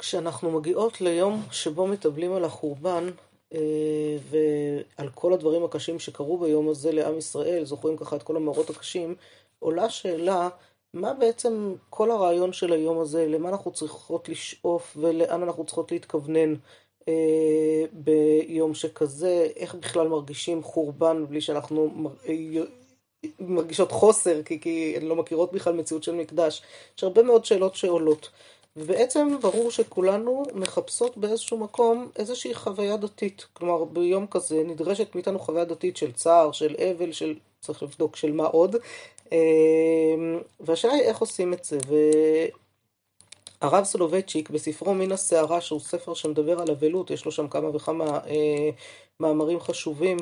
כשאנחנו מגיעות ליום שבו מתאבלים על החורבן אה, ועל כל הדברים הקשים שקרו ביום הזה לעם ישראל, זוכרים ככה את כל המאורות הקשים, עולה שאלה, מה בעצם כל הרעיון של היום הזה, למה אנחנו צריכות לשאוף ולאן אנחנו צריכות להתכוונן אה, ביום שכזה, איך בכלל מרגישים חורבן בלי שאנחנו מרגישות חוסר, כי, כי הן לא מכירות בכלל מציאות של מקדש. יש הרבה מאוד שאלות שעולות. ובעצם ברור שכולנו מחפשות באיזשהו מקום איזושהי חוויה דתית. כלומר, ביום כזה נדרשת מאיתנו חוויה דתית של צער, של אבל, של... צריך לבדוק של מה עוד. אמ, והשאלה היא איך עושים את זה. והרב סולובייצ'יק בספרו מן הסערה, שהוא ספר שמדבר על אבלות, יש לו שם כמה וכמה אה, מאמרים חשובים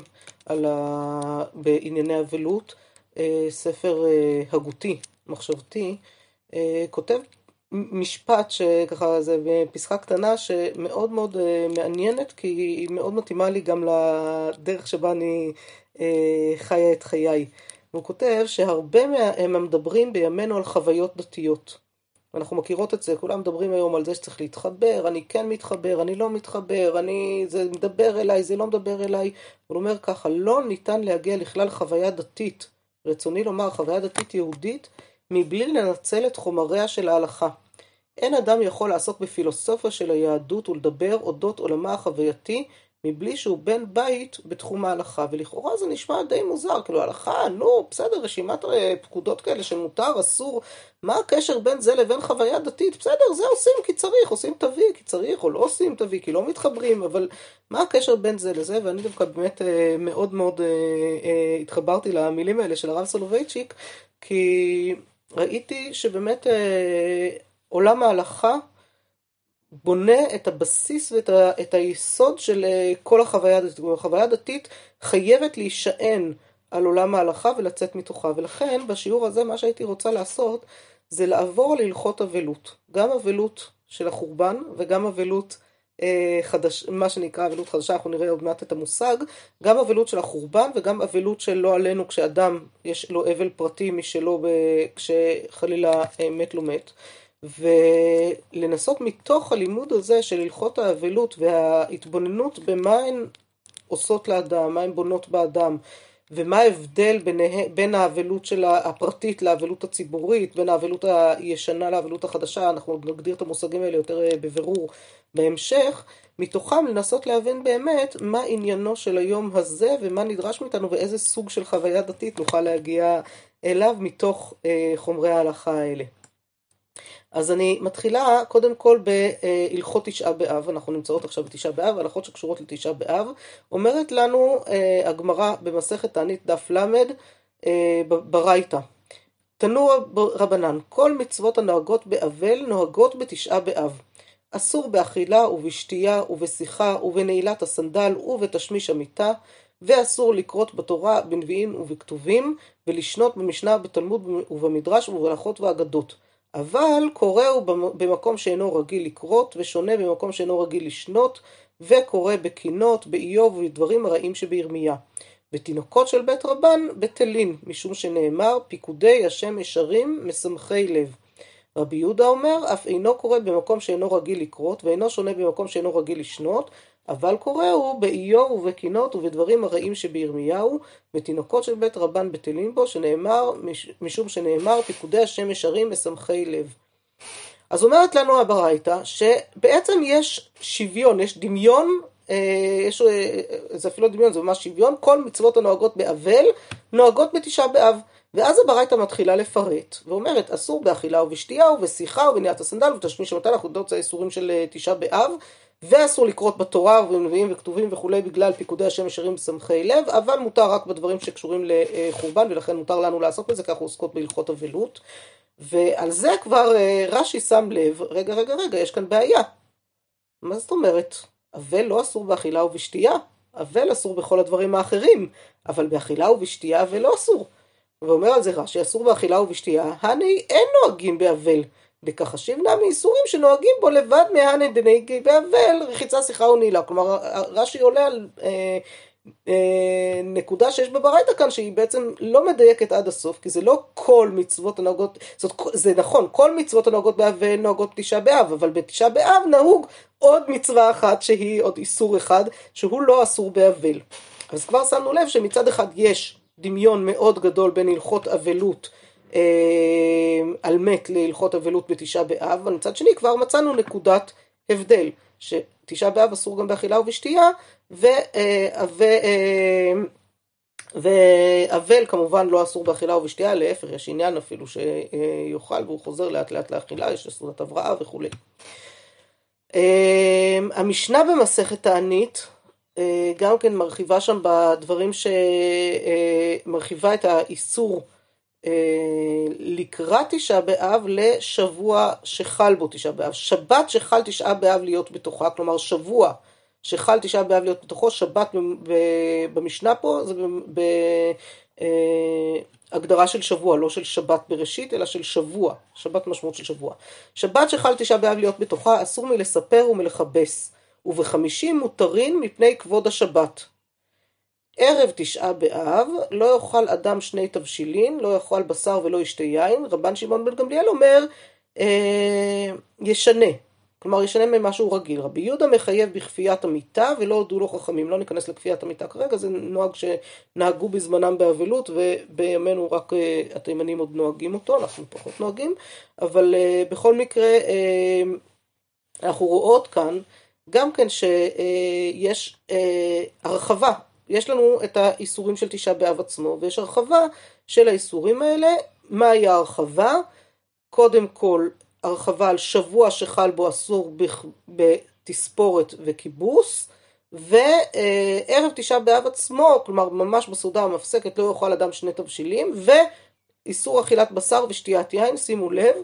על ה... בענייני אבלות, אה, ספר אה, הגותי, מחשבתי, אה, כותב משפט שככה זה בפסקה קטנה שמאוד מאוד אה, מעניינת כי היא מאוד מתאימה לי גם לדרך שבה אני אה, חיה את חיי. הוא כותב שהרבה מהם מדברים בימינו על חוויות דתיות. אנחנו מכירות את זה, כולם מדברים היום על זה שצריך להתחבר, אני כן מתחבר, אני לא מתחבר, אני, זה מדבר אליי, זה לא מדבר אליי. הוא אומר ככה, לא ניתן להגיע לכלל חוויה דתית, רצוני לומר חוויה דתית יהודית, מבלי לנצל את חומריה של ההלכה. אין אדם יכול לעסוק בפילוסופיה של היהדות ולדבר אודות עולמה החווייתי מבלי שהוא בן בית בתחום ההלכה, ולכאורה זה נשמע די מוזר, כאילו הלכה, נו, בסדר, רשימת אה, פקודות כאלה שמותר, אסור, מה הקשר בין זה לבין חוויה דתית? בסדר, זה עושים כי צריך, עושים תביא כי צריך, או לא עושים תביא כי לא מתחברים, אבל מה הקשר בין זה לזה? ואני דווקא באמת אה, מאוד מאוד אה, התחברתי למילים האלה של הרב סולובייצ'יק, כי ראיתי שבאמת עולם ההלכה בונה את הבסיס ואת ה, את היסוד של אה, כל החוויה הדתית. החוויה הדתית חייבת להישען על עולם ההלכה ולצאת מתוכה. ולכן בשיעור הזה מה שהייתי רוצה לעשות זה לעבור להלכות אבלות. גם אבלות של החורבן וגם אבלות אה, חדש, מה שנקרא אבלות חדשה, אנחנו נראה עוד מעט את המושג, גם אבלות של החורבן וגם אבלות של לא עלינו כשאדם יש לו אבל פרטי משלו כשחלילה אה, מת לא מת. ולנסות מתוך הלימוד הזה של הלכות האבלות וההתבוננות במה הן עושות לאדם, מה הן בונות באדם, ומה ההבדל בינה, בין האבלות של הפרטית לאבלות הציבורית, בין האבלות הישנה לאבלות החדשה, אנחנו עוד נגדיר את המושגים האלה יותר אה, בבירור בהמשך, מתוכם לנסות להבין באמת מה עניינו של היום הזה ומה נדרש מאיתנו ואיזה סוג של חוויה דתית נוכל להגיע אליו מתוך אה, חומרי ההלכה האלה. אז אני מתחילה קודם כל בהלכות תשעה באב, אנחנו נמצאות עכשיו בתשעה באב, הלכות שקשורות לתשעה באב. אומרת לנו אה, הגמרא במסכת תענית דף ל' אה, ברייתא. תנו רבנן, כל מצוות הנוהגות באבל נוהגות בתשעה באב. אסור באכילה ובשתייה ובשיחה ובנעילת הסנדל ובתשמיש המיטה, ואסור לקרות בתורה, בנביאים ובכתובים, ולשנות במשנה, בתלמוד ובמדרש ובהלכות ואגדות. אבל קורא הוא במקום שאינו רגיל לקרות, ושונה במקום שאינו רגיל לשנות, וקורא בקינות, באיוב ובדברים הרעים שבירמיה. ותינוקות של בית רבן בטלין, משום שנאמר, פיקודי השם ישרים, משמחי לב. רבי יהודה אומר, אף אינו קורא במקום שאינו רגיל לקרות, ואינו שונה במקום שאינו רגיל לשנות, אבל קוראו באיוב ובקינות ובדברים הרעים שבירמיהו, ותינוקות של בית רבן בטלים בו, שנאמר, משום שנאמר, פיקודי השם ישרים משמחי לב. אז אומרת לנו הברייתא, שבעצם יש שוויון, יש דמיון, אה, יש, אה, זה אפילו לא דמיון, זה ממש שוויון, כל מצוות הנוהגות באבל, נוהגות בתשעה באב. ואז הברייתא מתחילה לפרט, ואומרת, אסור באכילה ובשתייה ובשיחה ובניית הסנדל ותשמיש המטה, אנחנו יודעות האיסורים של אה, תשעה באב, ואסור לקרות בתורה ובנביאים וכתובים וכולי בגלל פיקודי השם ישרים בסמכי לב, אבל מותר רק בדברים שקשורים לחורבן ולכן מותר לנו לעסוק בזה, ככה עוסקות בהלכות אבלות. ועל זה כבר אה, רש"י שם לב, רגע רגע רגע, יש כאן בעיה. מה זאת אומרת? אבל לא אסור באכילה ובשתייה, אבל אסור בכל הדברים האחרים, אבל באכילה ובשתייה אבל לא אסור. ואומר על זה רש"י, אסור באכילה ובשתייה, הני אין נוהגים באבל. דכחשיב נא מאיסורים שנוהגים בו לבד מהנה דנהיגי באבל, רחיצה, שיחה ונעילה. כלומר, רש"י עולה על אה, אה, נקודה שיש בברייתא כאן שהיא בעצם לא מדייקת עד הסוף, כי זה לא כל מצוות הנוהגות, זאת, זה נכון, כל מצוות הנוהגות באב נוהגות בתשעה באב, אבל בתשעה באב נהוג עוד מצווה אחת שהיא עוד איסור אחד, שהוא לא אסור באבל. אז כבר שמנו לב שמצד אחד יש דמיון מאוד גדול בין הלכות אבלות על מת להלכות אבלות בתשעה באב, אבל מצד שני כבר מצאנו נקודת הבדל, שתשעה באב אסור גם באכילה ובשתייה, אה, ואבל כמובן לא אסור באכילה ובשתייה, להפך, יש עניין אפילו שיאכל והוא חוזר לאט לאט לאכילה, יש לסעודת הבראה וכולי. אה, המשנה במסכת תענית אה, גם כן מרחיבה שם בדברים שמרחיבה את האיסור לקראת תשעה באב לשבוע שחל בו תשעה באב. שבת שחל תשעה באב להיות בתוכה, כלומר שבוע שחל תשעה באב להיות בתוכו, שבת במשנה פה זה בהגדרה של שבוע, לא של שבת בראשית, אלא של שבוע, שבת משמעות של שבוע. שבת שחל תשעה באב להיות בתוכה, אסור מלספר ומלכבס, ובחמישים מותרים מפני כבוד השבת. ערב תשעה באב, לא יאכל אדם שני תבשילין, לא יאכל בשר ולא ישתה יין, רבן שמעון בן גמליאל אומר, אה, ישנה. כלומר ישנה ממשהו רגיל. רבי יהודה מחייב בכפיית המיטה ולא הודו לו חכמים. לא ניכנס לכפיית המיטה כרגע, זה נוהג שנהגו בזמנם באבלות ובימינו רק אה, התימנים עוד נוהגים אותו, אנחנו פחות נוהגים, אבל אה, בכל מקרה אה, אנחנו רואות כאן גם כן שיש הרחבה, יש לנו את האיסורים של תשעה באב עצמו ויש הרחבה של האיסורים האלה. מהי ההרחבה? קודם כל הרחבה על שבוע שחל בו אסור בתספורת וכיבוס, וערב תשעה באב עצמו, כלומר ממש בסעודה המפסקת לא יאכל אדם שני תבשילים, ואיסור אכילת בשר ושתיית יין, שימו לב,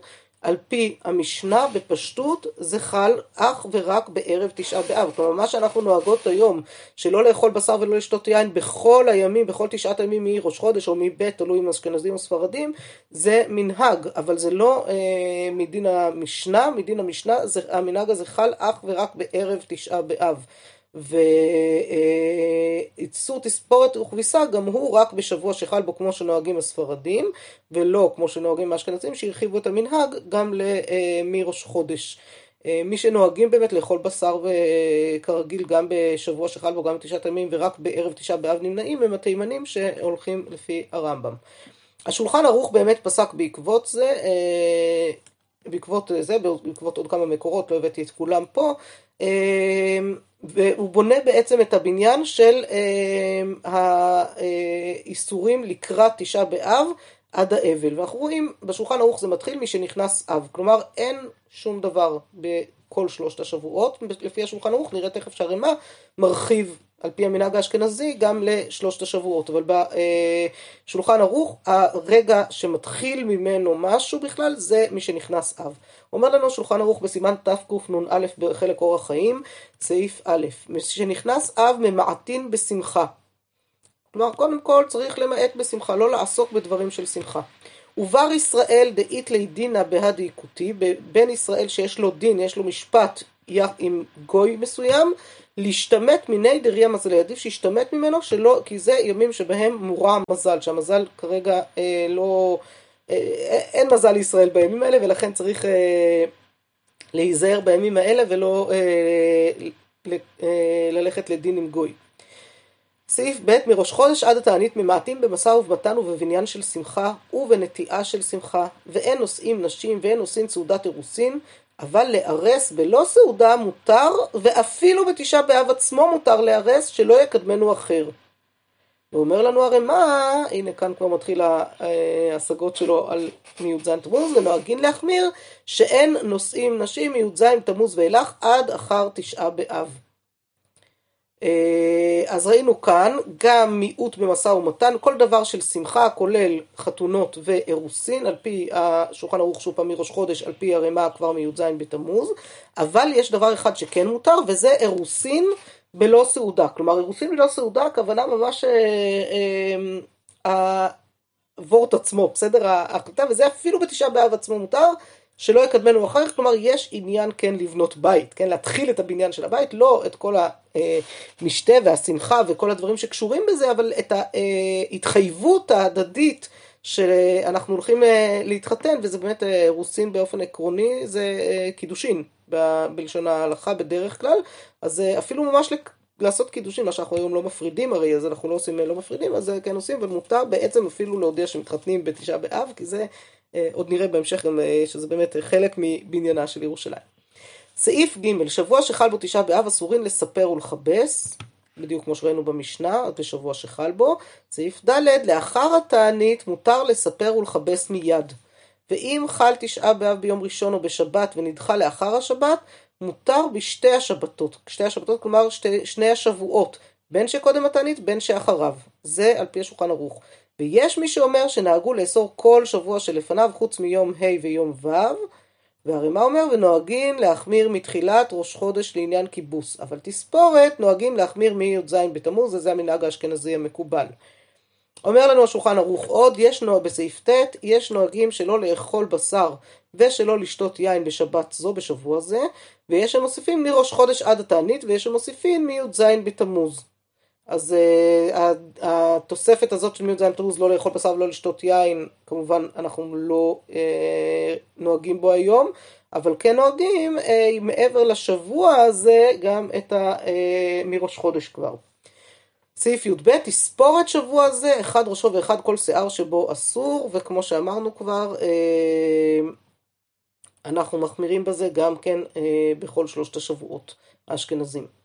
על פי המשנה בפשטות זה חל אך ורק בערב תשעה באב. כלומר מה שאנחנו נוהגות היום שלא לאכול בשר ולא לשתות יין בכל הימים, בכל תשעת הימים מראש חודש או מב' תלוי אם אשכנזים או ספרדים, זה מנהג, אבל זה לא אה, מדין המשנה, מדין המשנה זה, המנהג הזה חל אך ורק בערב תשעה באב. ואיסור תספורת וכביסה גם הוא רק בשבוע שחל בו כמו שנוהגים הספרדים ולא כמו שנוהגים האשכנזים שהרחיבו את המנהג גם מראש חודש. מי שנוהגים באמת לאכול בשר כרגיל גם בשבוע שחל בו גם בתשעת הימים ורק בערב תשעה באב נמנעים הם התימנים שהולכים לפי הרמב"ם. השולחן ערוך באמת פסק בעקבות זה, בעקבות זה, בעקבות עוד כמה מקורות, לא הבאתי את כולם פה, והוא בונה בעצם את הבניין של אה, האיסורים לקראת תשעה באב עד האבל. ואנחנו רואים בשולחן ערוך זה מתחיל משנכנס אב, כלומר אין שום דבר בכל שלושת השבועות, לפי השולחן ערוך נראה תכף שהרמ"א מרחיב על פי המנהג האשכנזי גם לשלושת השבועות, אבל בשולחן ערוך הרגע שמתחיל ממנו משהו בכלל זה מי שנכנס אב. אומר לנו שולחן ערוך בסימן תקנ"א בחלק אורח חיים, סעיף א', משנכנס אב ממעטין בשמחה. כלומר, קודם כל צריך למעט בשמחה, לא לעסוק בדברים של שמחה. ובר ישראל דאית לי דינא בהדאיקותי, בן ישראל שיש לו דין, יש לו משפט עם גוי מסוים, להשתמט מיני דריה מזלי, עדיף שישתמט ממנו, שלא, כי זה ימים שבהם מורע מזל, שהמזל כרגע אה, לא, אה, אין מזל לישראל בימים האלה, ולכן צריך אה, להיזהר בימים האלה ולא אה, ל, אה, ללכת לדין עם גוי. סעיף ב' מראש חודש עד התענית ממעטים במשא ובמתן ובבניין של שמחה ובנטיעה של שמחה ואין נושאים נשים ואין נושאים סעודת אירוסין אבל לארס בלא סעודה מותר, ואפילו בתשעה באב עצמו מותר לארס, שלא יקדמנו אחר. ואומר לנו הרי מה, הנה כאן כבר מתחיל ההשגות שלו על מי"ז תמוז, ונוהגין להחמיר שאין נושאים נשים מי"ז תמוז ואילך עד אחר תשעה באב. אה, אז ראינו כאן גם מיעוט במשא ומתן, כל דבר של שמחה כולל חתונות ואירוסין, על פי השולחן ערוך שוב פעם מראש חודש, על פי הרמ"א כבר מי"ז בתמוז, אבל יש דבר אחד שכן מותר וזה אירוסין בלא סעודה, כלומר אירוסין בלא סעודה הכוונה ממש הוורט אה, אה, עצמו, בסדר? ההחלטה, וזה אפילו בתשעה באב עצמו מותר, שלא יקדמנו אחריך, כלומר יש עניין כן לבנות בית, כן, להתחיל את הבניין של הבית, לא את כל המשתה והשמחה וכל הדברים שקשורים בזה, אבל את ההתחייבות ההדדית שאנחנו הולכים להתחתן, וזה באמת רוסין באופן עקרוני, זה קידושין בלשון ההלכה בדרך כלל, אז אפילו ממש לעשות קידושין, מה שאנחנו היום לא מפרידים הרי, אז אנחנו לא עושים לא מפרידים, אז כן עושים, אבל מותר בעצם אפילו להודיע שמתחתנים בתשעה באב, כי זה אה, עוד נראה בהמשך גם אה, שזה באמת חלק מבניינה של ירושלים. סעיף ג' שבוע שחל בו תשעה באב אסורים לספר ולכבס, בדיוק כמו שראינו במשנה, בשבוע שחל בו. סעיף ד' לאחר התענית מותר לספר ולכבס מיד. ואם חל תשעה באב ביום ראשון או בשבת ונדחה לאחר השבת, מותר בשתי השבתות. שתי השבתות כלומר שתי, שני השבועות, בין שקודם התענית בין שאחריו. זה על פי השולחן ערוך. ויש מי שאומר שנהגו לאסור כל שבוע שלפניו חוץ מיום ה' ויום ו', והרי מה אומר? ונוהגים להחמיר מתחילת ראש חודש לעניין כיבוס, אבל תספורת נוהגים להחמיר מי"ז בתמוז, וזה המנהג האשכנזי המקובל. אומר לנו השולחן ערוך עוד, יש נוהג בסעיף ט', יש נוהגים שלא לאכול בשר ושלא לשתות יין בשבת זו בשבוע זה, ויש שמוסיפים מראש חודש עד התענית, ויש שמוסיפים מי"ז בתמוז. אז uh, התוספת הזאת של מי"ז בתמוז לא לאכול בשר ולא לשתות יין, כמובן אנחנו לא uh, נוהגים בו היום, אבל כן נוהגים uh, מעבר לשבוע הזה גם את ה, uh, מראש חודש כבר. סעיף י"ב, תספורת שבוע זה, אחד ראשו ואחד כל שיער שבו אסור, וכמו שאמרנו כבר, אנחנו מחמירים בזה גם כן בכל שלושת השבועות האשכנזים.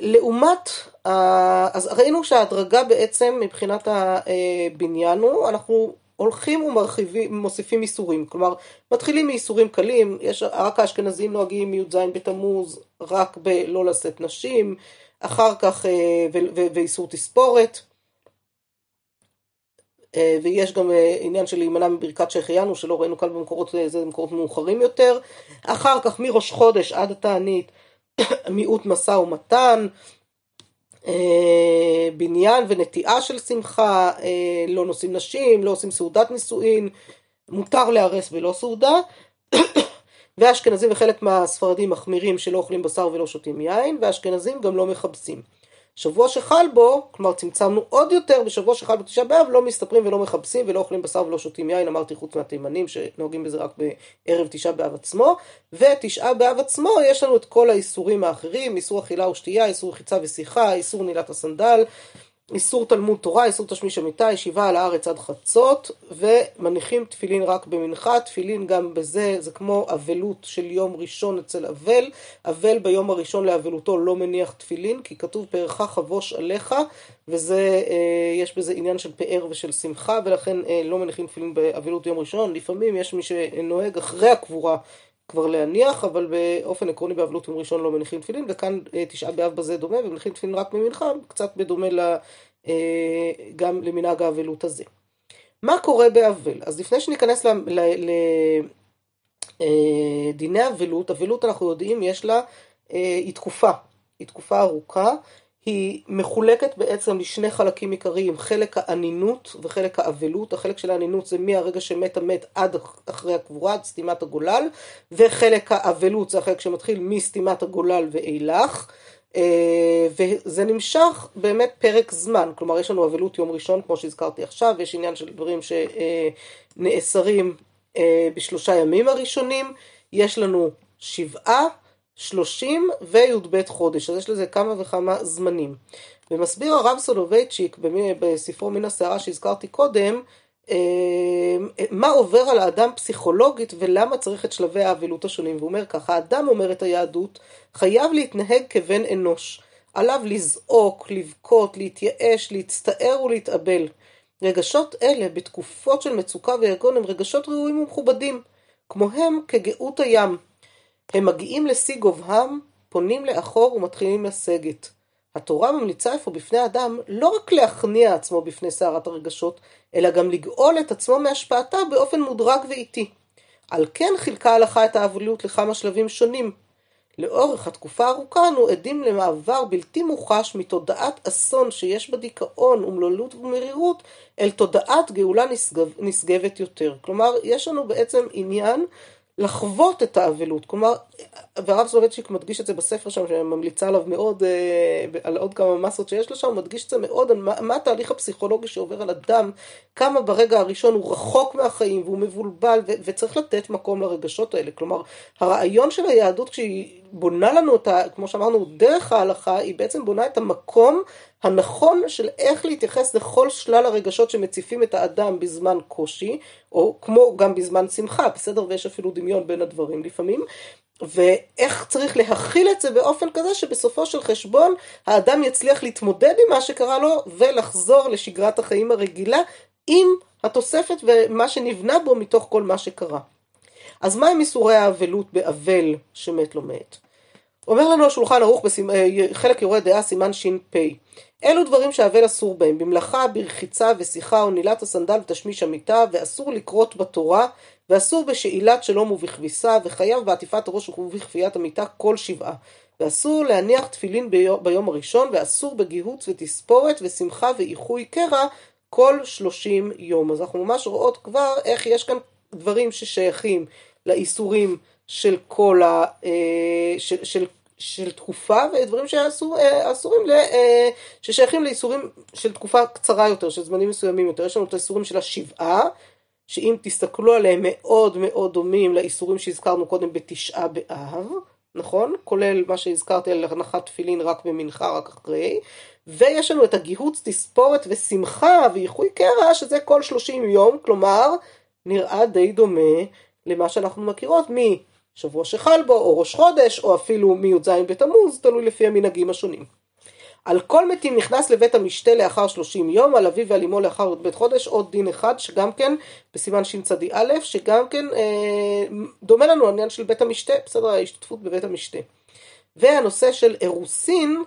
לעומת, אז ראינו שההדרגה בעצם מבחינת הבניין הוא, אנחנו הולכים ומרחיבים, מוסיפים איסורים, כלומר מתחילים מאיסורים קלים, יש, רק האשכנזים נוהגים מי"ז בתמוז, רק בלא לשאת נשים, אחר כך אה, ואיסור תספורת. אה, ויש גם אה, עניין של להימנע מברכת שהחיינו שלא ראינו כאן במקורות, זה במקורות מאוחרים יותר. אחר כך מראש חודש עד התענית מיעוט משא ומתן, בניין ונטיעה של שמחה, לא נושאים נשים, לא עושים סעודת נישואין, מותר להרס ולא סעודה. ואשכנזים וחלק מהספרדים מחמירים שלא אוכלים בשר ולא שותים יין, ואשכנזים גם לא מכבסים. שבוע שחל בו, כלומר צמצמנו עוד יותר, בשבוע שחל בתשעה באב לא מסתפרים ולא מכבסים ולא אוכלים בשר ולא שותים יין, אמרתי חוץ מהתימנים שנוהגים בזה רק בערב תשעה באב עצמו, ותשעה באב עצמו יש לנו את כל האיסורים האחרים, איסור אכילה ושתייה, איסור חיצה ושיחה, איסור נעילת הסנדל, איסור תלמוד תורה, איסור תשמיש המיטה, ישיבה על הארץ עד חצות, ומניחים תפילין רק במנחה, תפילין גם בזה, זה כמו אבלות של יום ראשון אצל אבל, אבל ביום הראשון לאבלותו לא מניח תפילין, כי כתוב פארך חבוש עליך, וזה, אה, יש בזה עניין של פאר ושל שמחה, ולכן אה, לא מניחים תפילין באבלות יום ראשון, לפעמים יש מי שנוהג אחרי הקבורה כבר להניח, אבל באופן עקרוני באבלות יום ראשון לא מניחים תפילין, וכאן אה, תשעה באב בזה דומה, ומניחים תפילין רק ממנחה, קצת בדומה אה, גם למנהג האבלות הזה. מה קורה באבל? אז לפני שניכנס לדיני אה, אבלות, אבלות אנחנו יודעים, יש לה, היא תקופה, היא תקופה ארוכה, היא מחולקת בעצם לשני חלקים עיקריים, חלק האנינות וחלק האבלות. החלק של האנינות זה מהרגע שמת המת עד אחרי הקבורה, עד סתימת הגולל, וחלק האבלות זה החלק שמתחיל מסתימת הגולל ואילך. אה, וזה נמשך באמת פרק זמן, כלומר יש לנו אבלות יום ראשון כמו שהזכרתי עכשיו, יש עניין של דברים שנאסרים אה, בשלושה ימים הראשונים, יש לנו שבעה שלושים וי"ב חודש, אז יש לזה כמה וכמה זמנים. ומסביר הרב סולובייצ'יק בספרו מן הסערה שהזכרתי קודם, אה, מה עובר על האדם פסיכולוגית ולמה צריך את שלבי האבלות השונים. והוא אומר ככה, האדם, אומרת היהדות, חייב להתנהג כבן אנוש. עליו לזעוק, לבכות, להתייאש, להצטער ולהתאבל. רגשות אלה בתקופות של מצוקה ויגון הם רגשות ראויים ומכובדים, כמוהם כגאות הים. הם מגיעים לשיא גובהם, פונים לאחור ומתחילים לסגת. התורה ממליצה אפוא בפני אדם לא רק להכניע עצמו בפני סערת הרגשות, אלא גם לגאול את עצמו מהשפעתה באופן מודרג ואיטי. על כן חילקה ההלכה את האבלות לכמה שלבים שונים. לאורך התקופה הארוכה אנו עדים למעבר בלתי מוחש מתודעת אסון שיש בה דיכאון אומללות ומרירות אל תודעת גאולה נשגב, נשגבת יותר. כלומר, יש לנו בעצם עניין לחוות את האבלות. כלומר, והרב סולובייצ'יק מדגיש את זה בספר שם, שאני ממליצה עליו מאוד, אה, על עוד כמה מסות שיש לו שם, הוא מדגיש את זה מאוד, על מה, מה התהליך הפסיכולוגי שעובר על אדם, כמה ברגע הראשון הוא רחוק מהחיים והוא מבולבל, ו- וצריך לתת מקום לרגשות האלה. כלומר, הרעיון של היהדות כשהיא בונה לנו את ה... כמו שאמרנו, דרך ההלכה, היא בעצם בונה את המקום הנכון של איך להתייחס לכל שלל הרגשות שמציפים את האדם בזמן קושי, או כמו גם בזמן שמחה, בסדר? ויש אפילו דמיון בין הדברים לפעמים. ואיך צריך להכיל את זה באופן כזה שבסופו של חשבון האדם יצליח להתמודד עם מה שקרה לו ולחזור לשגרת החיים הרגילה עם התוספת ומה שנבנה בו מתוך כל מה שקרה. אז מה עם איסורי האבלות באבל שמת לא מת? אומר לנו השולחן ערוך בחלק יורה דעה סימן ש"פ אלו דברים שהאבל אסור בהם, במלאכה, ברחיצה ושיחה או נילת הסנדל ותשמיש המיטה, ואסור לקרות בתורה, ואסור בשאילת שלום ובכביסה, וחייב בעטיפת הראש ובכפיית המיטה כל שבעה. ואסור להניח תפילין ביום, ביום הראשון, ואסור בגיהוץ ותספורת ושמחה ואיחוי קרע כל שלושים יום. אז אנחנו ממש רואות כבר איך יש כאן דברים ששייכים לאיסורים של כל ה... אה, של, של של תקופה ודברים שאסורים, אה, ששייכים לאיסורים של תקופה קצרה יותר, של זמנים מסוימים יותר. יש לנו את האיסורים של השבעה, שאם תסתכלו עליהם מאוד מאוד דומים לאיסורים שהזכרנו קודם בתשעה באב, נכון? כולל מה שהזכרתי על הנחת תפילין רק במנחה, רק אחרי. ויש לנו את הגיהוץ, תספורת ושמחה ואיחוי קרע, שזה כל 30 יום, כלומר, נראה די דומה למה שאנחנו מכירות מ... שבוע שחל בו, או ראש חודש, או אפילו מי"ז בתמוז, תלוי לפי המנהגים השונים. על כל מתים נכנס לבית המשתה לאחר 30 יום, על אביו ועל אמו לאחר בית חודש, עוד דין אחד, שגם כן, בסימן שצ"א, שגם כן אה, דומה לנו העניין של בית המשתה, בסדר, ההשתתפות בבית המשתה. והנושא של אירוסין,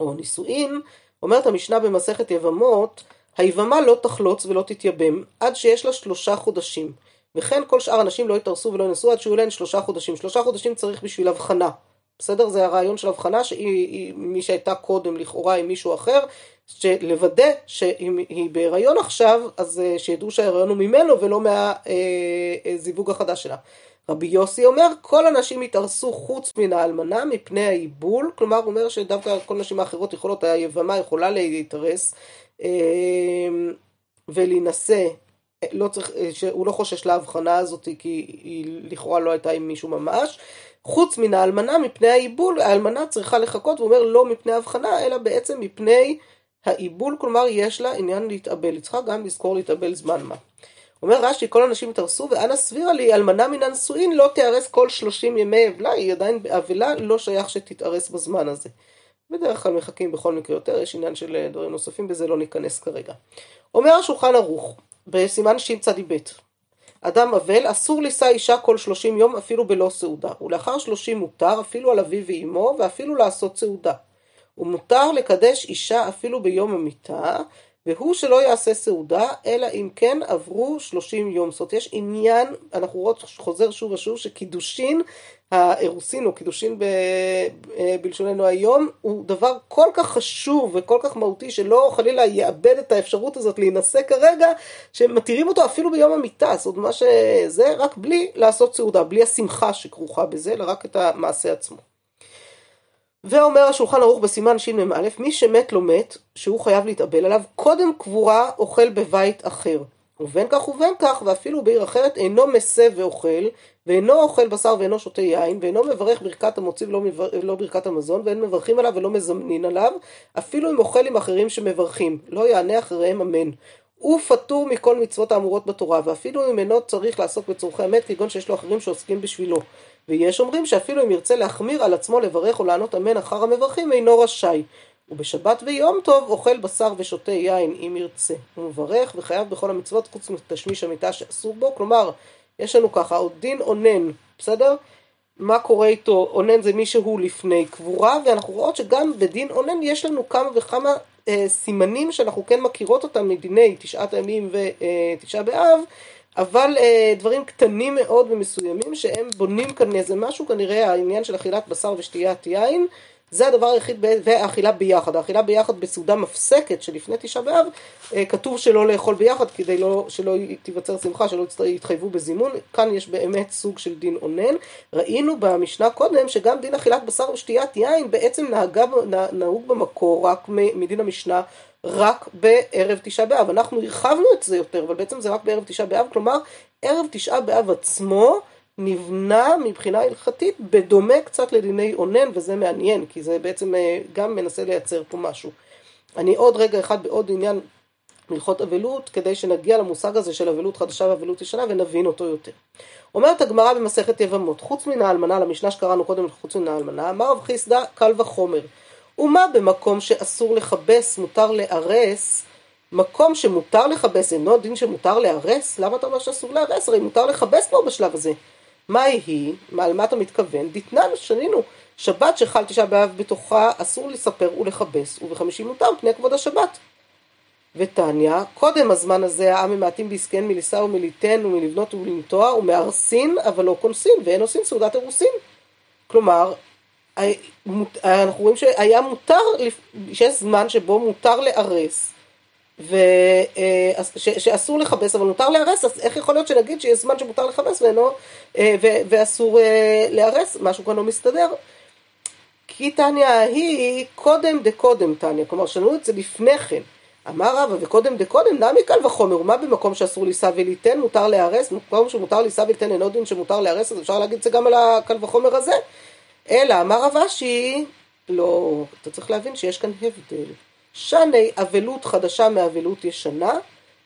או נישואין, אומרת המשנה במסכת יבמות, היבמה לא תחלוץ ולא תתייבם, עד שיש לה שלושה חודשים. וכן כל שאר הנשים לא יתארסו ולא ינסו עד שיהיו להן שלושה חודשים. שלושה חודשים צריך בשביל הבחנה. בסדר? זה הרעיון של הבחנה שהיא מי שהייתה קודם לכאורה עם מישהו אחר, שלוודא שאם היא בהיריון עכשיו, אז אה, שידעו שההיריון הוא ממנו ולא מהזיווג אה, אה, החדש שלה. רבי יוסי אומר, כל הנשים יתארסו חוץ מן האלמנה מפני העיבול, כלומר הוא אומר שדווקא כל הנשים האחרות יכולות, היבמה יכולה להתארס ולהינשא לא צריך, שהוא לא חושש להבחנה הזאת כי היא לכאורה לא הייתה עם מישהו ממש. חוץ מן האלמנה מפני העיבול, האלמנה צריכה לחכות, הוא אומר לא מפני הבחנה, אלא בעצם מפני העיבול, כלומר יש לה עניין להתאבל, היא צריכה גם לזכור להתאבל זמן מה. אומר רש"י, כל הנשים התארסו, ואנא סבירה לי, אלמנה מן הנשואין לא תיארס כל שלושים ימי אבלה, היא עדיין באבלה, לא שייך שתתארס בזמן הזה. בדרך כלל מחכים בכל מקרה יותר, יש עניין של דברים נוספים, בזה לא ניכנס כרגע. אומר השולחן ערוך, בסימן שצ"ב. אדם אבל, אסור לישא אישה כל שלושים יום אפילו בלא סעודה, ולאחר שלושים מותר אפילו על אביו ואמו, ואפילו לעשות סעודה. ומותר לקדש אישה אפילו ביום המיטה, והוא שלא יעשה סעודה, אלא אם כן עברו שלושים יום. זאת אומרת, יש עניין, אנחנו רואות חוזר שוב ושוב, שקידושין האירוסין או קידושין ב, אה, בלשוננו היום הוא דבר כל כך חשוב וכל כך מהותי שלא חלילה יאבד את האפשרות הזאת להינשא כרגע שמתירים אותו אפילו ביום המיטה זאת מה שזה רק בלי לעשות סעודה בלי השמחה שכרוכה בזה אלא רק את המעשה עצמו. ואומר השולחן ערוך בסימן שמ"א מי שמת לא מת שהוא חייב להתאבל עליו קודם קבורה אוכל בבית אחר ובין כך ובין כך, ואפילו בעיר אחרת, אינו מסב ואוכל, ואינו אוכל בשר ואינו שותה יין, ואינו מברך ברכת המוציא ולא מבר... לא ברכת המזון, ואין מברכים עליו ולא מזמנין עליו, אפילו אם אוכל עם אחרים שמברכים, לא יענה אחריהם אמן. הוא פטור מכל מצוות האמורות בתורה, ואפילו אם אינו צריך לעסוק בצורכי אמת, כגון שיש לו אחרים שעוסקים בשבילו. ויש אומרים שאפילו אם ירצה להחמיר על עצמו לברך או לענות אמן אחר המברכים, אינו רשאי. ובשבת ויום טוב אוכל בשר ושותה יין אם ירצה. הוא מברך וחייב בכל המצוות חוץ מתשמיש המיטה שאסור בו. כלומר, יש לנו ככה, דין אונן, בסדר? מה קורה איתו? אונן זה מישהו לפני קבורה, ואנחנו רואות שגם בדין אונן יש לנו כמה וכמה אה, סימנים שאנחנו כן מכירות אותם מדיני תשעת הימים ותשעה באב, אבל אה, דברים קטנים מאוד ומסוימים שהם בונים כאן איזה משהו, כנראה העניין של אכילת בשר ושתיית יין, זה הדבר היחיד, והאכילה ביחד. האכילה ביחד בסעודה מפסקת שלפני תשעה באב, אה, כתוב שלא לאכול ביחד כדי לא, שלא תיווצר שמחה, שלא יתחייבו בזימון. כאן יש באמת סוג של דין אונן. ראינו במשנה קודם שגם דין אכילת בשר ושתיית יין בעצם נהגה, נהוג במקור רק מדין המשנה. רק בערב תשעה באב. אנחנו הרחבנו את זה יותר, אבל בעצם זה רק בערב תשעה באב, כלומר, ערב תשעה באב עצמו נבנה מבחינה הלכתית בדומה קצת לדיני אונן, וזה מעניין, כי זה בעצם אה, גם מנסה לייצר פה משהו. אני עוד רגע אחד בעוד עניין הלכות אבלות, כדי שנגיע למושג הזה של אבלות חדשה ואבלות ישנה ונבין אותו יותר. אומרת הגמרא במסכת יבמות, חוץ מן האלמנה, למשנה שקראנו קודם חוץ מן האלמנה, אמר רב חיסדא קל וחומר. ומה במקום שאסור לכבס מותר לארס, מקום שמותר לכבס אינו דין שמותר לארס? למה אתה אומר שאסור לארס? הרי מותר לכבס כבר בשלב הזה. מה היא? על מה אתה מתכוון? דתנן, שנינו. שבת שחל תשעה באב בתוכה אסור לספר ולכבס, ובחמישי מותר פני כבוד השבת. ותניא, קודם הזמן הזה העם ממעטים בעסקיהן מלישא ומליתן ומלבנות ולנטוע ומארסין, אבל לא כונסין, ואין עושים סעודת אירוסין. כלומר, אנחנו רואים שהיה מותר, שיש זמן שבו מותר לארס, ו, אה, ש, שאסור לכבס אבל מותר לארס, אז איך יכול להיות שנגיד שיש זמן שמותר לכבס ואינו, אה, ו, ואסור אה, לארס, משהו כאן לא מסתדר. כי תניא היא קודם דקודם תניא, כלומר שנו את זה לפני כן. אמר רבא וקודם דקודם נמי קל וחומר, ומה במקום שאסור לישא וליתן מותר להרס, במקום שמותר לישא וליתן אינו דין שמותר להרס, אז אפשר להגיד את זה גם על הקל וחומר הזה. אלא אמר רב אשי, לא, אתה צריך להבין שיש כאן הבדל. שני אבלות חדשה מאבלות ישנה,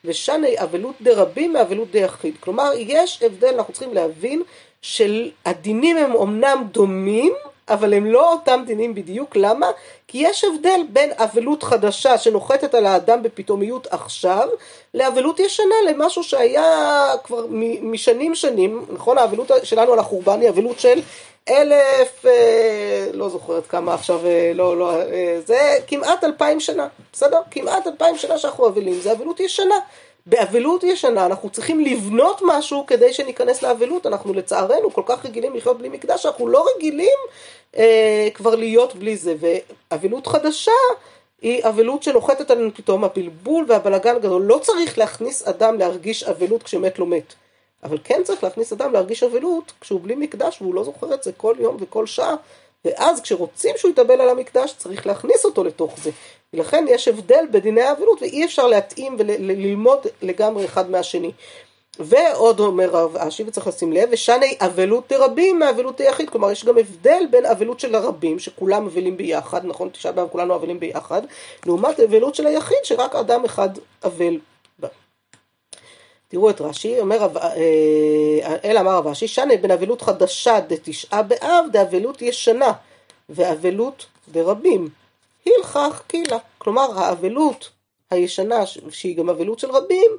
ושני אבלות דרבים מאבלות דיחיד. כלומר, יש הבדל, אנחנו צריכים להבין שהדינים הם אומנם דומים, אבל הם לא אותם דינים בדיוק, למה? כי יש הבדל בין אבלות חדשה שנוחתת על האדם בפתאומיות עכשיו, לאבלות ישנה, למשהו שהיה כבר משנים שנים, נכון? האבלות שלנו על החורבן היא אבלות של אלף, אה, לא זוכרת כמה עכשיו, אה, לא, לא, אה, זה כמעט אלפיים שנה, בסדר? כמעט אלפיים שנה שאנחנו אבלים, זה אבלות ישנה. באבלות ישנה אנחנו צריכים לבנות משהו כדי שניכנס לאבלות, אנחנו לצערנו כל כך רגילים לחיות בלי מקדש, אנחנו לא רגילים אה, כבר להיות בלי זה, ואבלות חדשה היא אבלות שנוחתת עלינו פתאום, הבלבול והבלגן הגדול, לא צריך להכניס אדם להרגיש אבלות כשמת לא מת. אבל כן צריך להכניס אדם להרגיש אבלות כשהוא בלי מקדש והוא לא זוכר את זה כל יום וכל שעה. ואז כשרוצים שהוא יתאבל על המקדש צריך להכניס אותו לתוך זה. ולכן יש הבדל בדיני האבלות ואי אפשר להתאים וללמוד לגמרי אחד מהשני. ועוד אומר רב אשי וצריך לשים לב, ושני אבלות דרבים מאבלות היחיד, כלומר יש גם הבדל בין אבלות של הרבים שכולם אבלים ביחד, נכון תשעה באב כולנו אבלים ביחד, לעומת אבלות של היחיד שרק אדם אחד אבל תראו את רש"י, אומר, אה, אלא אמר רב אשי, שני בין אבלות חדשה דתשעה באב דאבלות ישנה, ואבלות דרבים. הלכך קילה. כלומר, האבלות הישנה, שהיא גם אבלות של רבים,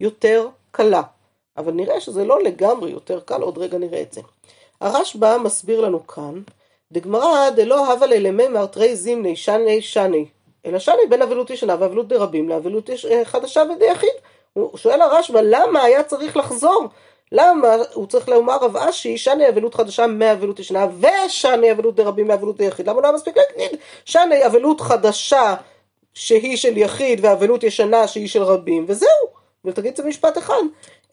יותר קלה. אבל נראה שזה לא לגמרי יותר קל, עוד רגע נראה את זה. הרשב"א מסביר לנו כאן, דגמרא דלא הווה ללממר תרי זימני שני שני, אלא שני בין אבלות ישנה ואבלות דרבים לאבלות אה, חדשה ודיחיד. הוא שואל הרשב"א, למה היה צריך לחזור? למה הוא צריך לומר רב אשי, שני אבלות חדשה מאבלות ישנה, ושני אבלות דרבים מאבלות יחיד? למה לא היה מספיק להגיד שני אבלות חדשה שהיא של יחיד ואבלות ישנה שהיא של רבים, וזהו, ותגיד את זה במשפט אחד.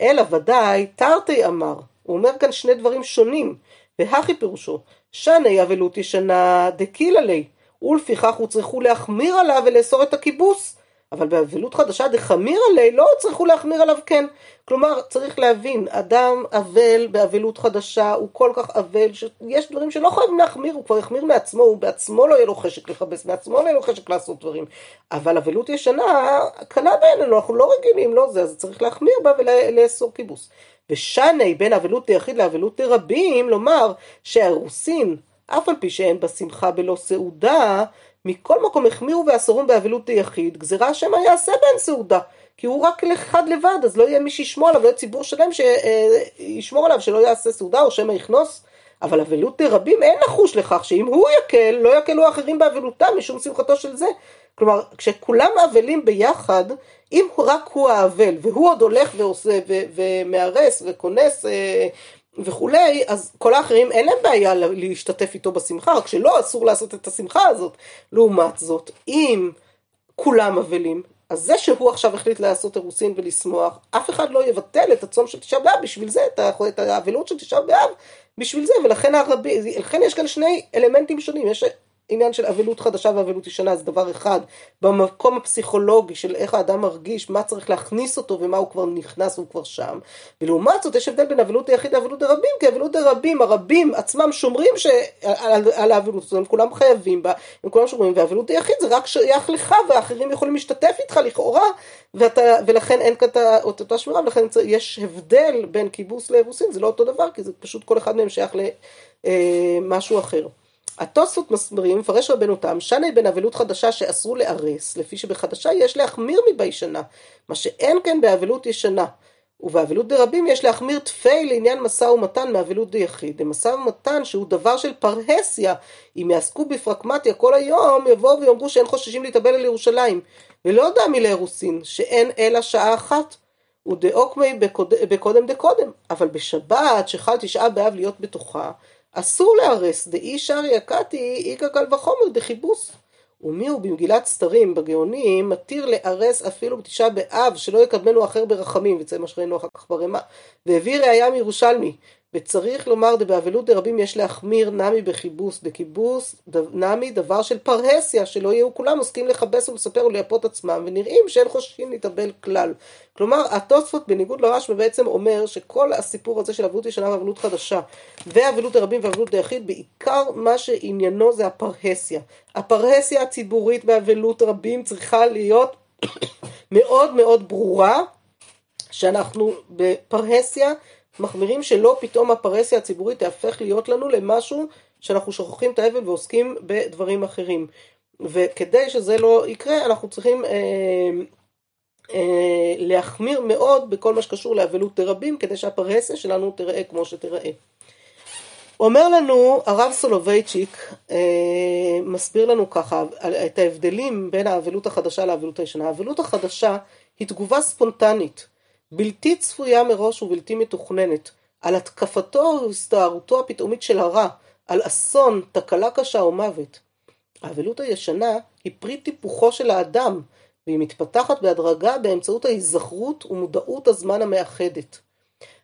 אלא ודאי, תרתי אמר, הוא אומר כאן שני דברים שונים, והכי פירושו, שני אבלות ישנה דקילה לי, ולפיכך הוא צריכו להחמיר עליו ולאסור את הכיבוס. אבל באבלות חדשה דחמיר עלי לא צריכו להחמיר עליו כן. כלומר, צריך להבין, אדם אבל באבלות חדשה הוא כל כך אבל, שיש דברים שלא חייבים להחמיר, הוא כבר יחמיר מעצמו, הוא בעצמו לא יהיה לו חשק לכבס, בעצמו לא יהיה לו חשק לעשות דברים. אבל אבלות ישנה, קלה בעינינו, אנחנו לא רגילים, לא זה, אז צריך להחמיר בה ולאסור כיבוס. ושני בין אבלות ליחיד לאבלות לרבים, לומר שהאירוסין, אף על פי שאין בה שמחה בלא סעודה, מכל מקום החמירו ואסורים באבלות היחיד, גזירה השם יעשה בהן סעודה. כי הוא רק אחד לבד, אז לא יהיה מי שישמור עליו, לא יהיה ציבור שלם שישמור עליו שלא יעשה סעודה, או שמא יכנוס. אבל אבלות דרבים אין לחוש לכך שאם הוא יקל, לא יקלו האחרים באבלותם משום שמחתו של זה. כלומר, כשכולם אבלים ביחד, אם רק הוא האבל, והוא עוד הולך ועושה ומארס וכונס אה, וכולי, אז כל האחרים אין להם בעיה להשתתף איתו בשמחה, רק שלא אסור לעשות את השמחה הזאת. לעומת זאת, אם כולם אבלים, אז זה שהוא עכשיו החליט לעשות אירוסין ולשמוח, אף אחד לא יבטל את הצום של תשעה באב בשביל זה, את האבלות של תשעה באב בשביל זה, ולכן הרבי, יש כאן שני אלמנטים שונים, יש עניין של אבלות חדשה ואבלות ישנה זה דבר אחד, במקום הפסיכולוגי של איך האדם מרגיש, מה צריך להכניס אותו ומה הוא כבר נכנס והוא כבר שם, ולעומת זאת יש הבדל בין אבלות היחיד לאבלות דרבים, כי אבלות דרבים, הרבים עצמם שומרים ש... על, על האבלות הזאת, הם כולם חייבים בה, הם כולם שומרים, ואבלות היחיד זה רק שייך לך והאחרים יכולים להשתתף איתך לכאורה, ואתה, ולכן אין כאן את אותה שמירה, ולכן יש הבדל בין כיבוס לאירוסין, זה לא אותו דבר, כי זה פשוט כל אחד מהם שייך למשהו אה, אחר. התוספות מסבירים, מפרש רבנו תם, שני בין אבלות חדשה שאסרו לארס, לפי שבחדשה יש להחמיר מבישנה, מה שאין כן באבלות ישנה. ובאבלות דרבים יש להחמיר תפי לעניין משא ומתן מאבלות דיחיד. למשא ומתן שהוא דבר של פרהסיה, אם יעסקו בפרקמטיה כל היום, יבואו ויאמרו שאין חוששים להתאבל על ירושלים. ולא דמי לאירוסין, שאין אלא שעה אחת. ודאוקמי בקודם דקודם. אבל בשבת, שחל תשעה באב להיות בתוכה, אסור להרס, דאי שרי הקתי איכא קל וחומר דחיבוס. ומי הוא במגילת סתרים בגאונים מתיר לארס אפילו בתשעה באב שלא יקדמנו אחר ברחמים וזה מה שראינו אחר כך ברמה והביא ראיה מירושלמי וצריך לומר דבאבלות דרבים יש להחמיר נמי בכיבוס, דכיבוס נמי דבר של פרהסיה, שלא יהיו כולם עוסקים לכבס ולספר ולייפות עצמם, ונראים שאין חוששים להתאבל כלל. כלומר, התוספות בניגוד לרשב"א בעצם אומר שכל הסיפור הזה של אבלות ישנה ואבלות חדשה, ואבלות דרבים ואבלות דיחיד, בעיקר מה שעניינו זה הפרהסיה. הפרהסיה הציבורית באבלות רבים צריכה להיות מאוד מאוד ברורה, שאנחנו בפרהסיה מחמירים שלא פתאום הפרהסיה הציבורית תהפך להיות לנו למשהו שאנחנו שוכחים את האבל ועוסקים בדברים אחרים. וכדי שזה לא יקרה אנחנו צריכים אה, אה, להחמיר מאוד בכל מה שקשור לאבלות דרבים כדי שהפרהסיה שלנו תראה כמו שתראה. אומר לנו הרב סולובייצ'יק, אה, מסביר לנו ככה את ההבדלים בין האבלות החדשה לאבלות הישנה. האבלות החדשה היא תגובה ספונטנית בלתי צפויה מראש ובלתי מתוכננת, על התקפתו או הסתערותו הפתאומית של הרע, על אסון, תקלה קשה או מוות. האבלות הישנה היא פרי טיפוחו של האדם, והיא מתפתחת בהדרגה באמצעות ההיזכרות ומודעות הזמן המאחדת.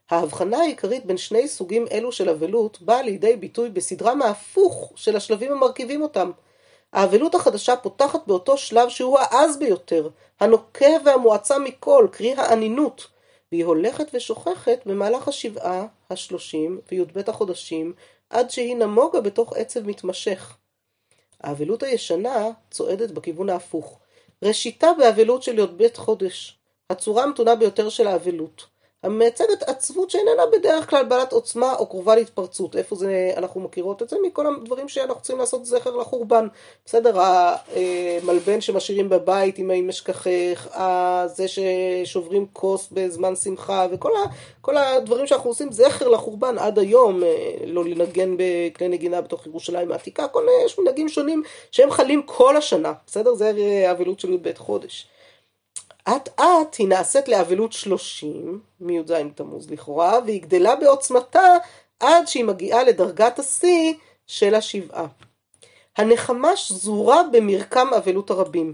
ההבחנה העיקרית בין שני סוגים אלו של אבלות באה לידי ביטוי בסדרם ההפוך של השלבים המרכיבים אותם. האבלות החדשה פותחת באותו שלב שהוא העז ביותר, הנוקב והמועצם מכל, קרי האנינות, והיא הולכת ושוכחת במהלך השבעה, השלושים וי"ב החודשים, עד שהיא נמוגה בתוך עצב מתמשך. האבלות הישנה צועדת בכיוון ההפוך. ראשיתה באבלות של י"ב חודש, הצורה המתונה ביותר של האבלות. המייצגת עצבות שאיננה בדרך כלל בעלת עוצמה או קרובה להתפרצות. איפה זה, אנחנו מכירות את זה? מכל הדברים שאנחנו צריכים לעשות זכר לחורבן. בסדר, המלבן שמשאירים בבית עם האם אשכחך, זה ששוברים כוס בזמן שמחה, וכל ה, הדברים שאנחנו עושים זכר לחורבן עד היום, אה, לא לנגן בכלי נגינה בתוך ירושלים העתיקה, כל, יש מנהגים שונים שהם חלים כל השנה, בסדר? זה האבלות של י"ב חודש. אט אט היא נעשית לאבלות שלושים, מי"ז בתמוז לכאורה, והיא גדלה בעוצמתה עד שהיא מגיעה לדרגת השיא של השבעה. הנחמה שזורה במרקם אבלות הרבים.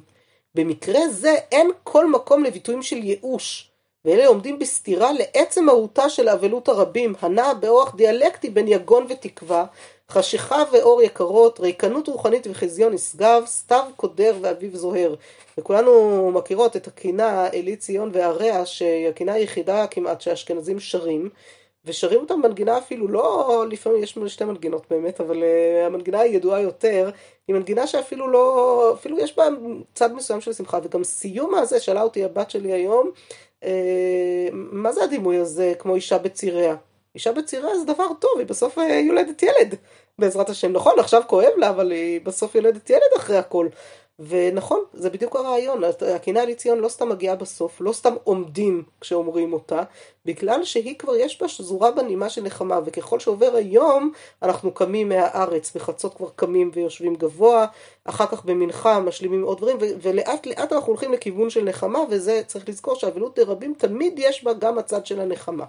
במקרה זה אין כל מקום לביטויים של ייאוש, ואלה עומדים בסתירה לעצם מהותה של אבלות הרבים, הנעה באורח דיאלקטי בין יגון ותקווה, חשיכה ואור יקרות, ריקנות רוחנית וחזיון נשגב, סתיו קודר ואביב זוהר. וכולנו מכירות את הקינה אלי ציון והרע, שהיא הקינה היחידה כמעט שאשכנזים שרים, ושרים אותם מנגינה אפילו לא, לפעמים יש שתי מנגינות באמת, אבל uh, המנגינה הידועה יותר, היא מנגינה שאפילו לא, אפילו יש בה צד מסוים של שמחה, וגם סיום הזה, שאלה אותי הבת שלי היום, uh, מה זה הדימוי הזה כמו אישה בציריה? אישה בציריה זה דבר טוב, היא בסוף uh, יולדת ילד, בעזרת השם. נכון, עכשיו כואב לה, אבל היא בסוף יולדת ילד אחרי הכל. ונכון, זה בדיוק הרעיון, הקינה על עציון לא סתם מגיעה בסוף, לא סתם עומדים כשאומרים אותה, בגלל שהיא כבר יש בה שזורה בנימה של נחמה, וככל שעובר היום, אנחנו קמים מהארץ, בחצות כבר קמים ויושבים גבוה, אחר כך במנחה משלימים עוד דברים, ולאט לאט אנחנו הולכים לכיוון של נחמה, וזה צריך לזכור שאבלות דרבים תמיד יש בה גם הצד של הנחמה.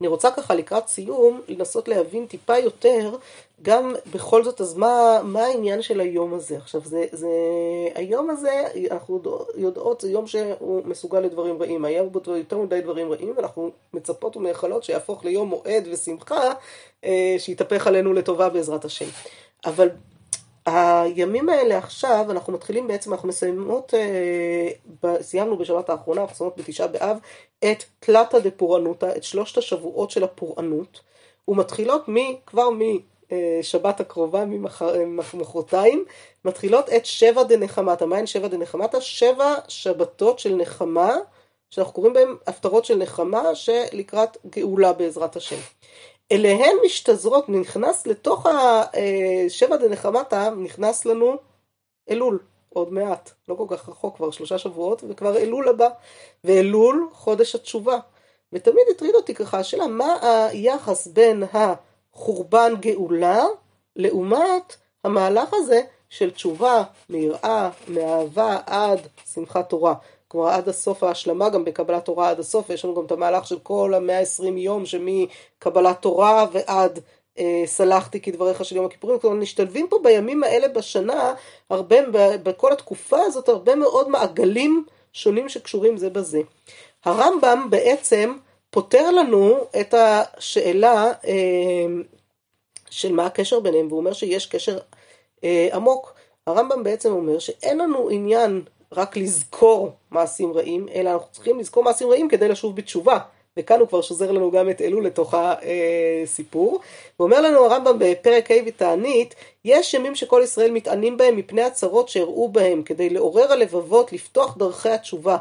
אני רוצה ככה לקראת סיום לנסות להבין טיפה יותר גם בכל זאת אז מה, מה העניין של היום הזה? עכשיו זה, זה היום הזה אנחנו יודעות זה יום שהוא מסוגל לדברים רעים. היה בו יותר מדי דברים רעים ואנחנו מצפות ומייחלות שיהפוך ליום מועד ושמחה אה, שיתהפך עלינו לטובה בעזרת השם. אבל הימים האלה עכשיו, אנחנו מתחילים בעצם, אנחנו מסיימות, אה, סיימנו בשבת האחרונה, אנחנו מסיימות בתשעה באב, את תלתא דפורענותא, את שלושת השבועות של הפורענות, ומתחילות מ, כבר משבת הקרובה, ממחרתיים, מתחילות את שבע דנחמתא. מה הן שבע דנחמתא? שבע שבתות של נחמה, שאנחנו קוראים בהן הפטרות של נחמה, שלקראת גאולה בעזרת השם. אליהן משתזרות, נכנס לתוך השבע דנחמתא, נכנס לנו אלול, עוד מעט, לא כל כך רחוק, כבר שלושה שבועות, וכבר אלול הבא, ואלול חודש התשובה. ותמיד הטריד אותי ככה השאלה, מה היחס בין החורבן גאולה לעומת המהלך הזה של תשובה מיראה, מאהבה עד שמחת תורה. כלומר עד הסוף ההשלמה גם בקבלת תורה עד הסוף, יש לנו גם את המהלך של כל המאה עשרים יום שמקבלת תורה ועד אה, סלחתי כדבריך של יום הכיפורים, כלומר נשתלבים פה בימים האלה בשנה, הרבה, בכל התקופה הזאת הרבה מאוד מעגלים שונים שקשורים זה בזה. הרמב"ם בעצם פותר לנו את השאלה אה, של מה הקשר ביניהם, והוא אומר שיש קשר אה, עמוק. הרמב"ם בעצם אומר שאין לנו עניין רק לזכור מעשים רעים, אלא אנחנו צריכים לזכור מעשים רעים כדי לשוב בתשובה. וכאן הוא כבר שוזר לנו גם את אלול לתוך הסיפור. ואומר לנו הרמב"ם בפרק ה' ותענית, יש ימים שכל ישראל מתענים בהם מפני הצרות שהראו בהם, כדי לעורר הלבבות לפתוח דרכי התשובה.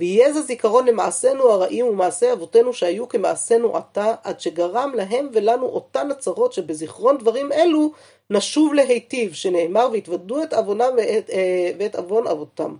ויהיה זה זיכרון למעשינו הרעים ומעשי אבותינו שהיו כמעשינו עתה, עד שגרם להם ולנו אותן הצרות שבזיכרון דברים אלו נשוב להיטיב, שנאמר והתוודו את עוונם ואת, אה, ואת עוון אבותם.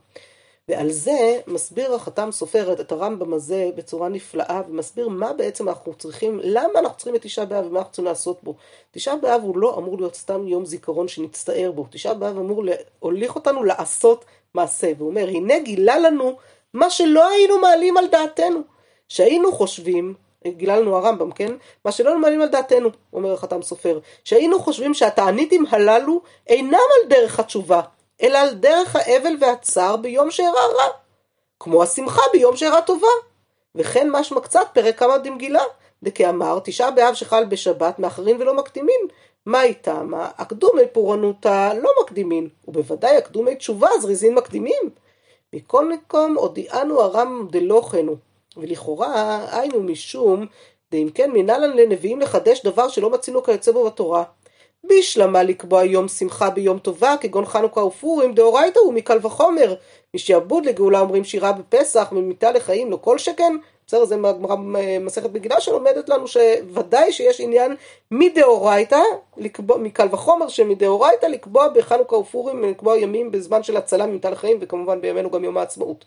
ועל זה מסביר החתם סופר את הרמב"ם הזה בצורה נפלאה, ומסביר מה בעצם אנחנו צריכים, למה אנחנו צריכים את תשעה באב ומה אנחנו צריכים לעשות בו. תשעה באב הוא לא אמור להיות סתם יום זיכרון שנצטער בו, תשעה באב אמור להוליך אותנו לעשות מעשה, והוא אומר, הנה גילה לנו מה שלא היינו מעלים על דעתנו, שהיינו חושבים גילה לנו הרמב"ם, כן? מה שלא מעלים על דעתנו, אומר החתם סופר, שהיינו חושבים שהתעניתים הללו אינם על דרך התשובה, אלא על דרך האבל והצער ביום שאירע רע, כמו השמחה ביום שאירע טובה. וכן משמע קצת פרק כמה דמגילה, דכאמר תשעה באב שחל בשבת מאחרים ולא מקדימין. מה איתם? הקדומי פורענותא לא מקדימין, ובוודאי הקדומי תשובה זריזין מקדימים. מכל מקום הודיענו הרם דלוכנו, ולכאורה היינו משום דאם כן מנהלן לנביאים לחדש דבר שלא מצינו כיוצא בו בתורה. בשלמה לקבוע יום שמחה ביום טובה, כגון חנוכה ופורים, דאורייתא הוא מקל וחומר. משעבוד לגאולה אומרים שירה בפסח, ממיתה לחיים, לא כל שכן. בסדר, זה גמרא מסכת בגילה שלומדת לנו שוודאי שיש עניין מדאורייתא, מקל וחומר שמדאורייתא לקבוע בחנוכה ופורים, לקבוע ימים בזמן של הצלה ממיתה לחיים, וכמובן בימינו גם יום העצמאות.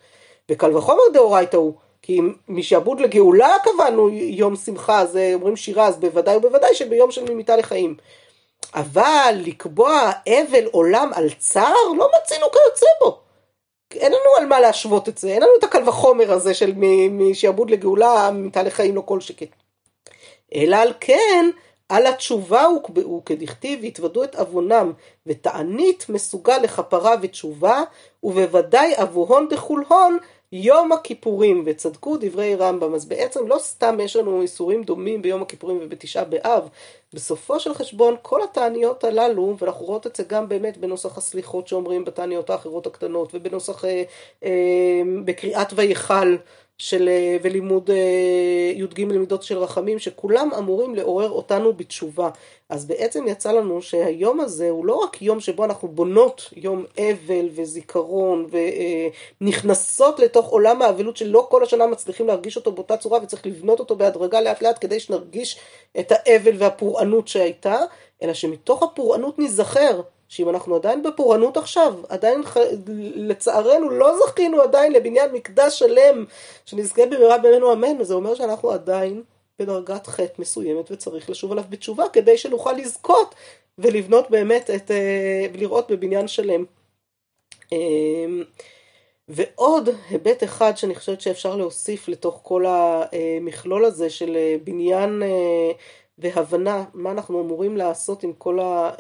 וקל וחומר דאורייתא הוא. כי משעבוד לגאולה קבענו יום שמחה, אז אומרים שירה, אז בוודאי ובוודאי שביום של ממיתה לחיים. אבל לקבוע אבל עולם על צער, לא מצינו כיוצא בו. אין לנו על מה להשוות את זה, אין לנו את הקל וחומר הזה של משעבוד לגאולה, ממיתה לחיים, לא כל שכן. אלא על כן, על התשובה הוקבעו כדכתיב והתוודו את עוונם, ותענית מסוגל לכפרה ותשובה, ובוודאי אבוהון דחולהון יום הכיפורים, וצדקו דברי רמב"ם, אז בעצם לא סתם יש לנו איסורים דומים ביום הכיפורים ובתשעה באב, בסופו של חשבון כל התעניות הללו, ואנחנו רואות את זה גם באמת בנוסח הסליחות שאומרים בתעניות האחרות הקטנות, ובנוסח אה, אה, בקריאת ויכל, של, אה, ולימוד אה, י"ג למידות של רחמים, שכולם אמורים לעורר אותנו בתשובה. אז בעצם יצא לנו שהיום הזה הוא לא רק יום שבו אנחנו בונות יום אבל וזיכרון ונכנסות לתוך עולם האבלות שלא כל השנה מצליחים להרגיש אותו באותה צורה וצריך לבנות אותו בהדרגה לאט לאט כדי שנרגיש את האבל והפורענות שהייתה, אלא שמתוך הפורענות ניזכר שאם אנחנו עדיין בפורענות עכשיו, עדיין לצערנו לא זכינו עדיין לבניין מקדש שלם שנזכה במהרה בימינו אמן, זה אומר שאנחנו עדיין בדרגת חטא מסוימת וצריך לשוב עליו בתשובה כדי שנוכל לזכות ולבנות באמת את, אה, ולראות בבניין שלם. אמ, ועוד היבט אחד שאני חושבת שאפשר להוסיף לתוך כל המכלול הזה של אה, בניין אה, והבנה, מה אנחנו אמורים לעשות עם כל ה...